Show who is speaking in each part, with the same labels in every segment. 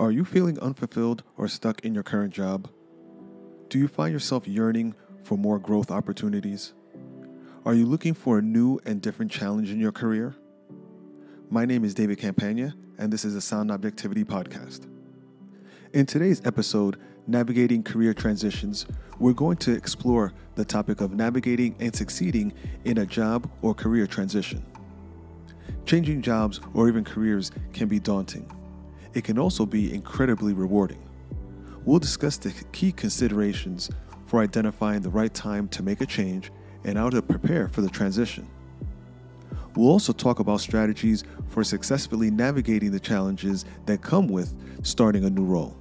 Speaker 1: Are you feeling unfulfilled or stuck in your current job? Do you find yourself yearning for more growth opportunities? Are you looking for a new and different challenge in your career? My name is David Campaña, and this is a Sound Objectivity podcast. In today's episode, Navigating Career Transitions, we're going to explore the topic of navigating and succeeding in a job or career transition. Changing jobs or even careers can be daunting. It can also be incredibly rewarding. We'll discuss the key considerations for identifying the right time to make a change and how to prepare for the transition. We'll also talk about strategies for successfully navigating the challenges that come with starting a new role,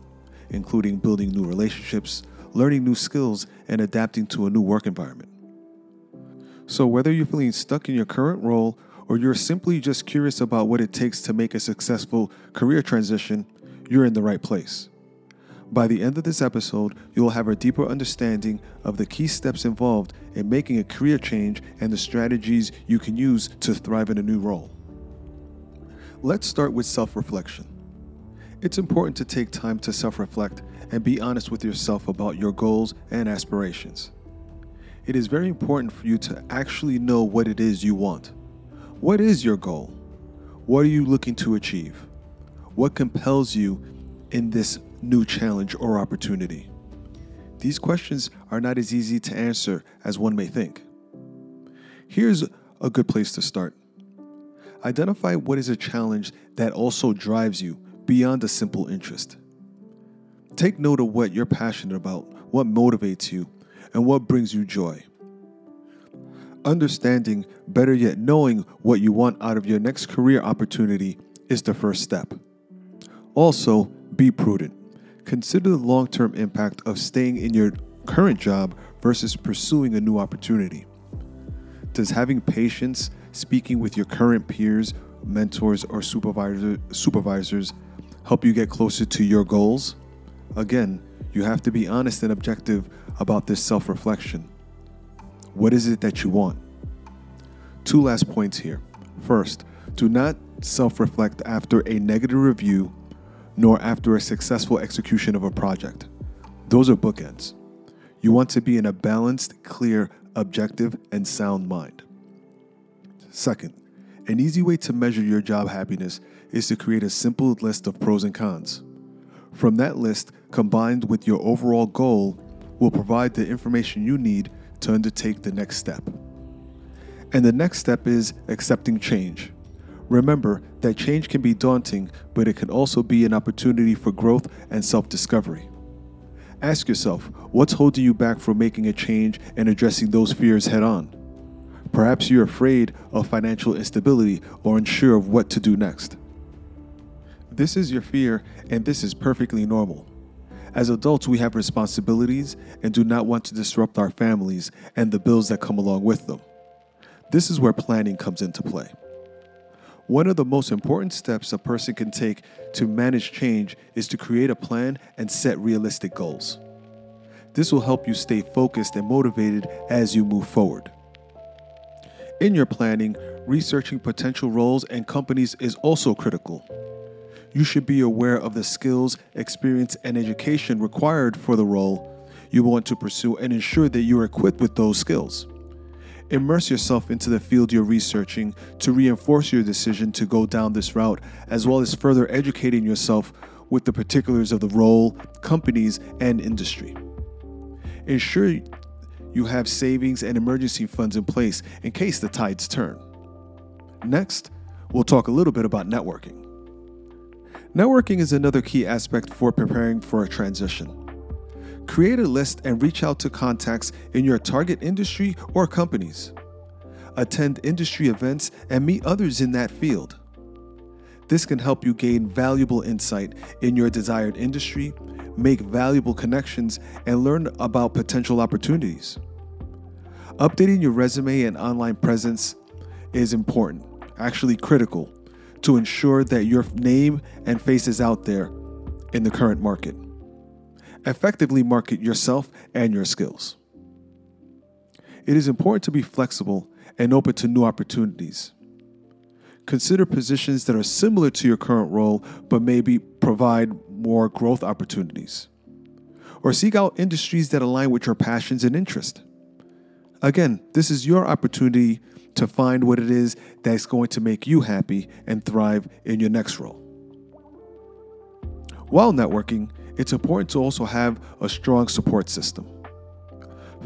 Speaker 1: including building new relationships, learning new skills, and adapting to a new work environment. So, whether you're feeling stuck in your current role or you're simply just curious about what it takes to make a successful career transition, you're in the right place. By the end of this episode, you will have a deeper understanding of the key steps involved in making a career change and the strategies you can use to thrive in a new role. Let's start with self reflection. It's important to take time to self reflect and be honest with yourself about your goals and aspirations. It is very important for you to actually know what it is you want. What is your goal? What are you looking to achieve? What compels you in this new challenge or opportunity? These questions are not as easy to answer as one may think. Here's a good place to start. Identify what is a challenge that also drives you beyond a simple interest. Take note of what you're passionate about, what motivates you, and what brings you joy. Understanding, better yet, knowing what you want out of your next career opportunity is the first step. Also, be prudent. Consider the long term impact of staying in your current job versus pursuing a new opportunity. Does having patience, speaking with your current peers, mentors, or supervisor, supervisors help you get closer to your goals? Again, you have to be honest and objective about this self reflection. What is it that you want? Two last points here. First, do not self reflect after a negative review nor after a successful execution of a project. Those are bookends. You want to be in a balanced, clear, objective, and sound mind. Second, an easy way to measure your job happiness is to create a simple list of pros and cons. From that list, combined with your overall goal, will provide the information you need to undertake the next step. And the next step is accepting change. Remember that change can be daunting, but it can also be an opportunity for growth and self discovery. Ask yourself what's holding you back from making a change and addressing those fears head on? Perhaps you're afraid of financial instability or unsure of what to do next. This is your fear, and this is perfectly normal. As adults, we have responsibilities and do not want to disrupt our families and the bills that come along with them. This is where planning comes into play. One of the most important steps a person can take to manage change is to create a plan and set realistic goals. This will help you stay focused and motivated as you move forward. In your planning, researching potential roles and companies is also critical. You should be aware of the skills, experience, and education required for the role you want to pursue and ensure that you are equipped with those skills. Immerse yourself into the field you're researching to reinforce your decision to go down this route, as well as further educating yourself with the particulars of the role, companies, and industry. Ensure you have savings and emergency funds in place in case the tides turn. Next, we'll talk a little bit about networking. Networking is another key aspect for preparing for a transition. Create a list and reach out to contacts in your target industry or companies. Attend industry events and meet others in that field. This can help you gain valuable insight in your desired industry, make valuable connections, and learn about potential opportunities. Updating your resume and online presence is important, actually critical, to ensure that your name and face is out there in the current market effectively market yourself and your skills. It is important to be flexible and open to new opportunities. Consider positions that are similar to your current role but maybe provide more growth opportunities. Or seek out industries that align with your passions and interests. Again, this is your opportunity to find what it is that's going to make you happy and thrive in your next role. While networking, it's important to also have a strong support system.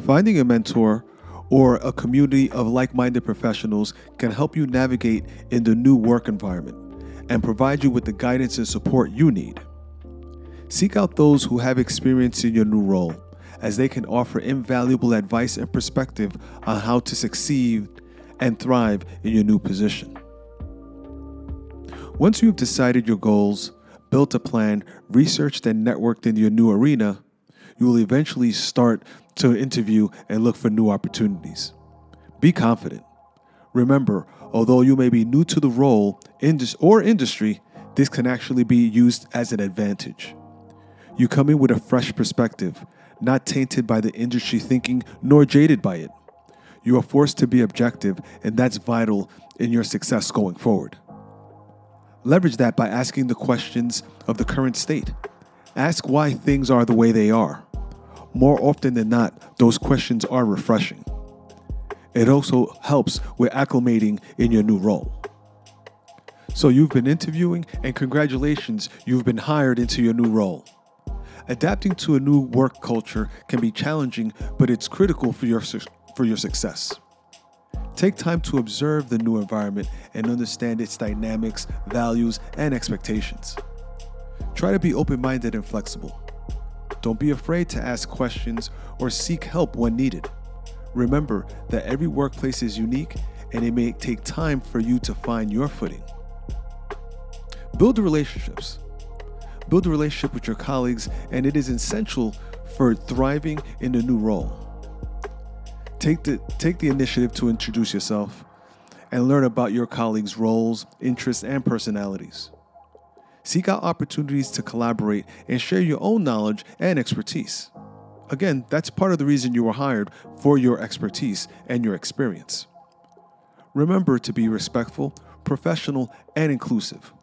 Speaker 1: Finding a mentor or a community of like minded professionals can help you navigate in the new work environment and provide you with the guidance and support you need. Seek out those who have experience in your new role, as they can offer invaluable advice and perspective on how to succeed and thrive in your new position. Once you've decided your goals, built a plan, researched and networked in your new arena, you will eventually start to interview and look for new opportunities. Be confident. Remember, although you may be new to the role or industry, this can actually be used as an advantage. You come in with a fresh perspective, not tainted by the industry thinking nor jaded by it. You are forced to be objective, and that's vital in your success going forward. Leverage that by asking the questions of the current state. Ask why things are the way they are. More often than not, those questions are refreshing. It also helps with acclimating in your new role. So, you've been interviewing, and congratulations, you've been hired into your new role. Adapting to a new work culture can be challenging, but it's critical for your, for your success. Take time to observe the new environment and understand its dynamics, values, and expectations. Try to be open minded and flexible. Don't be afraid to ask questions or seek help when needed. Remember that every workplace is unique and it may take time for you to find your footing. Build relationships. Build a relationship with your colleagues, and it is essential for thriving in a new role. Take the, take the initiative to introduce yourself and learn about your colleagues' roles, interests, and personalities. Seek out opportunities to collaborate and share your own knowledge and expertise. Again, that's part of the reason you were hired for your expertise and your experience. Remember to be respectful, professional, and inclusive.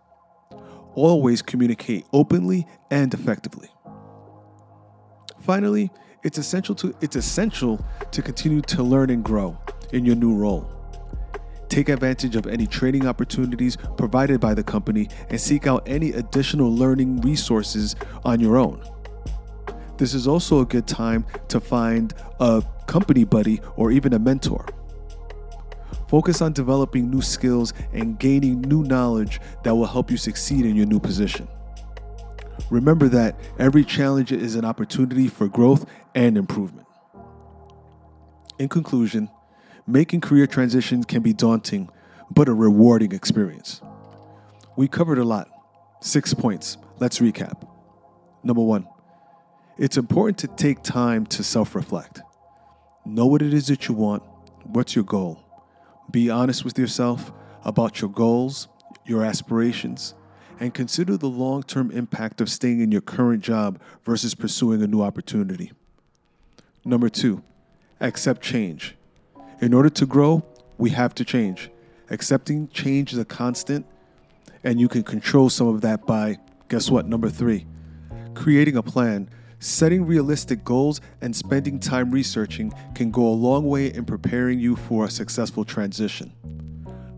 Speaker 1: Always communicate openly and effectively. Finally, it's essential to it's essential to continue to learn and grow in your new role. Take advantage of any training opportunities provided by the company and seek out any additional learning resources on your own. This is also a good time to find a company buddy or even a mentor. Focus on developing new skills and gaining new knowledge that will help you succeed in your new position. Remember that every challenge is an opportunity for growth and improvement. In conclusion, making career transitions can be daunting, but a rewarding experience. We covered a lot. Six points. Let's recap. Number one, it's important to take time to self reflect. Know what it is that you want. What's your goal? Be honest with yourself about your goals, your aspirations, and consider the long term impact of staying in your current job versus pursuing a new opportunity. Number two, accept change. In order to grow, we have to change. Accepting change is a constant, and you can control some of that by, guess what? Number three, creating a plan. Setting realistic goals and spending time researching can go a long way in preparing you for a successful transition.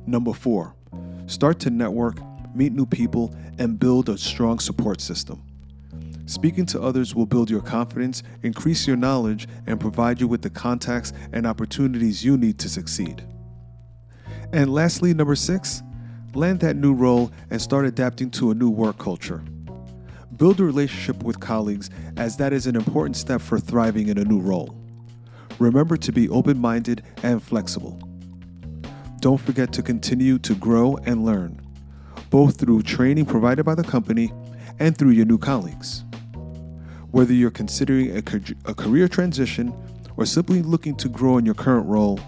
Speaker 1: Number four, start to network, meet new people, and build a strong support system. Speaking to others will build your confidence, increase your knowledge, and provide you with the contacts and opportunities you need to succeed. And lastly, number six, land that new role and start adapting to a new work culture. Build a relationship with colleagues, as that is an important step for thriving in a new role. Remember to be open minded and flexible. Don't forget to continue to grow and learn, both through training provided by the company and through your new colleagues. Whether you're considering a, a career transition or simply looking to grow in your current role,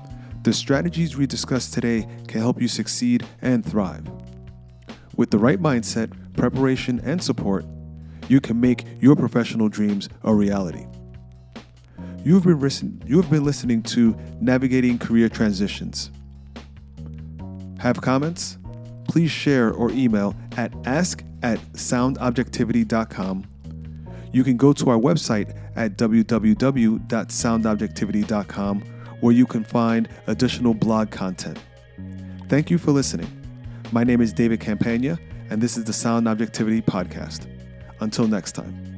Speaker 1: the strategies we discussed today can help you succeed and thrive. With the right mindset, preparation, and support, you can make your professional dreams a reality. You've been, listen- you have been listening to Navigating Career Transitions. Have comments? Please share or email at ask at soundobjectivity.com. You can go to our website at www.soundobjectivity.com where you can find additional blog content. Thank you for listening. My name is David Campaña, and this is the Sound Objectivity Podcast. Until next time.